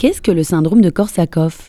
Qu'est-ce que le syndrome de Korsakoff?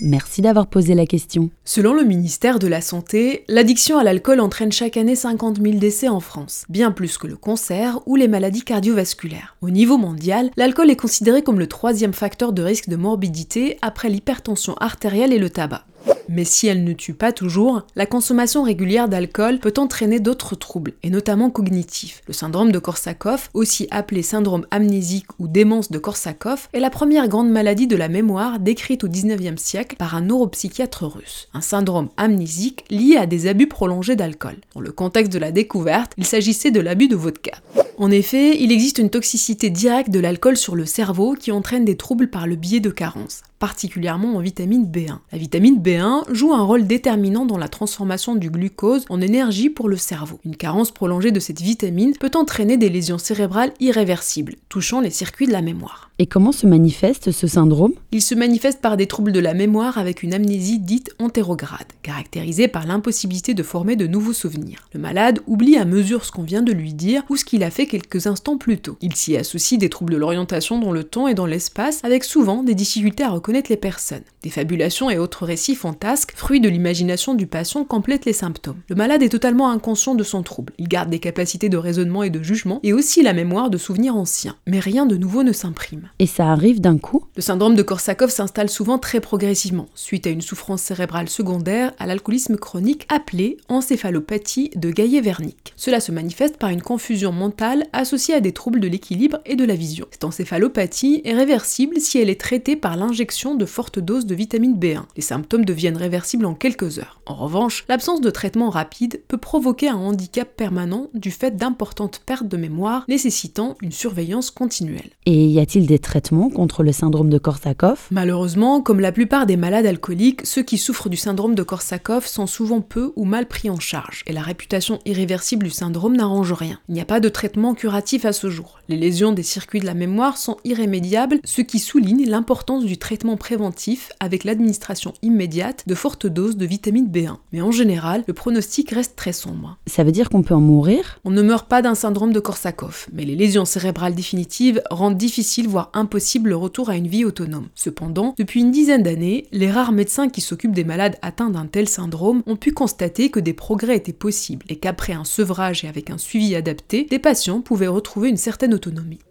Merci d'avoir posé la question. Selon le ministère de la Santé, l'addiction à l'alcool entraîne chaque année 50 000 décès en France, bien plus que le cancer ou les maladies cardiovasculaires. Au niveau mondial, l'alcool est considéré comme le troisième facteur de risque de morbidité après l'hypertension artérielle et le tabac. Mais si elle ne tue pas toujours, la consommation régulière d'alcool peut entraîner d'autres troubles, et notamment cognitifs. Le syndrome de Korsakoff, aussi appelé syndrome amnésique ou démence de Korsakoff, est la première grande maladie de la mémoire décrite au 19e siècle par un neuropsychiatre russe. Un syndrome amnésique lié à des abus prolongés d'alcool. Dans le contexte de la découverte, il s'agissait de l'abus de vodka. En effet, il existe une toxicité directe de l'alcool sur le cerveau qui entraîne des troubles par le biais de carences particulièrement en vitamine B1. La vitamine B1 joue un rôle déterminant dans la transformation du glucose en énergie pour le cerveau. Une carence prolongée de cette vitamine peut entraîner des lésions cérébrales irréversibles, touchant les circuits de la mémoire. Et comment se manifeste ce syndrome? Il se manifeste par des troubles de la mémoire avec une amnésie dite antérograde, caractérisée par l'impossibilité de former de nouveaux souvenirs. Le malade oublie à mesure ce qu'on vient de lui dire ou ce qu'il a fait quelques instants plus tôt. Il s'y associe des troubles de l'orientation dans le temps et dans l'espace, avec souvent des difficultés à reconnaître les personnes. Des fabulations et autres récits fantasques, fruits de l'imagination du patient, complètent les symptômes. Le malade est totalement inconscient de son trouble. Il garde des capacités de raisonnement et de jugement, et aussi la mémoire de souvenirs anciens. Mais rien de nouveau ne s'imprime. Et ça arrive d'un coup? Le syndrome de Korsakoff s'installe souvent très progressivement, suite à une souffrance cérébrale secondaire à l'alcoolisme chronique appelée encéphalopathie de Gaillet-Wernicke. Cela se manifeste par une confusion mentale associée à des troubles de l'équilibre et de la vision. Cette encéphalopathie est réversible si elle est traitée par l'injection de fortes doses de vitamine B1. Les symptômes deviennent réversibles en quelques heures. En revanche, l'absence de traitement rapide peut provoquer un handicap permanent du fait d'importantes pertes de mémoire nécessitant une surveillance continuelle. Et y a-t-il des traitements contre le syndrome de Korsakoff? Malheureusement, comme la plupart des malades alcooliques, ceux qui souffrent du syndrome de Korsakoff sont souvent peu ou mal pris en charge, et la réputation irréversible du syndrome n'arrange rien. Il n'y a pas de traitement curatif à ce jour. Les lésions des circuits de la mémoire sont irrémédiables, ce qui souligne l'importance du traitement préventif avec l'administration immédiate de fortes doses de vitamine B1. Mais en général, le pronostic reste très sombre. Ça veut dire qu'on peut en mourir? On ne meurt pas d'un syndrome de Korsakoff, mais les lésions cérébrales définitives rendent difficile, voire impossible, le retour à une vie autonome. Cependant, depuis une dizaine d'années, les rares médecins qui s'occupent des malades atteints d'un tel syndrome ont pu constater que des progrès étaient possibles et qu'après un sevrage et avec un suivi adapté, des patients pouvaient retrouver une certaine autonomie.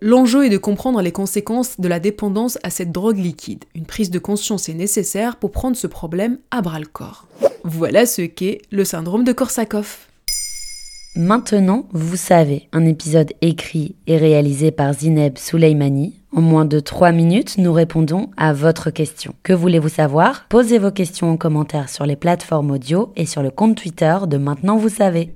L'enjeu est de comprendre les conséquences de la dépendance à cette drogue liquide, une prise de conscience est nécessaire pour prendre ce problème à bras le corps. Voilà ce qu'est le syndrome de Korsakoff. Maintenant, vous savez, un épisode écrit et réalisé par Zineb Souleimani. En moins de 3 minutes, nous répondons à votre question. Que voulez-vous savoir? Posez vos questions en commentaire sur les plateformes audio et sur le compte Twitter de Maintenant vous savez.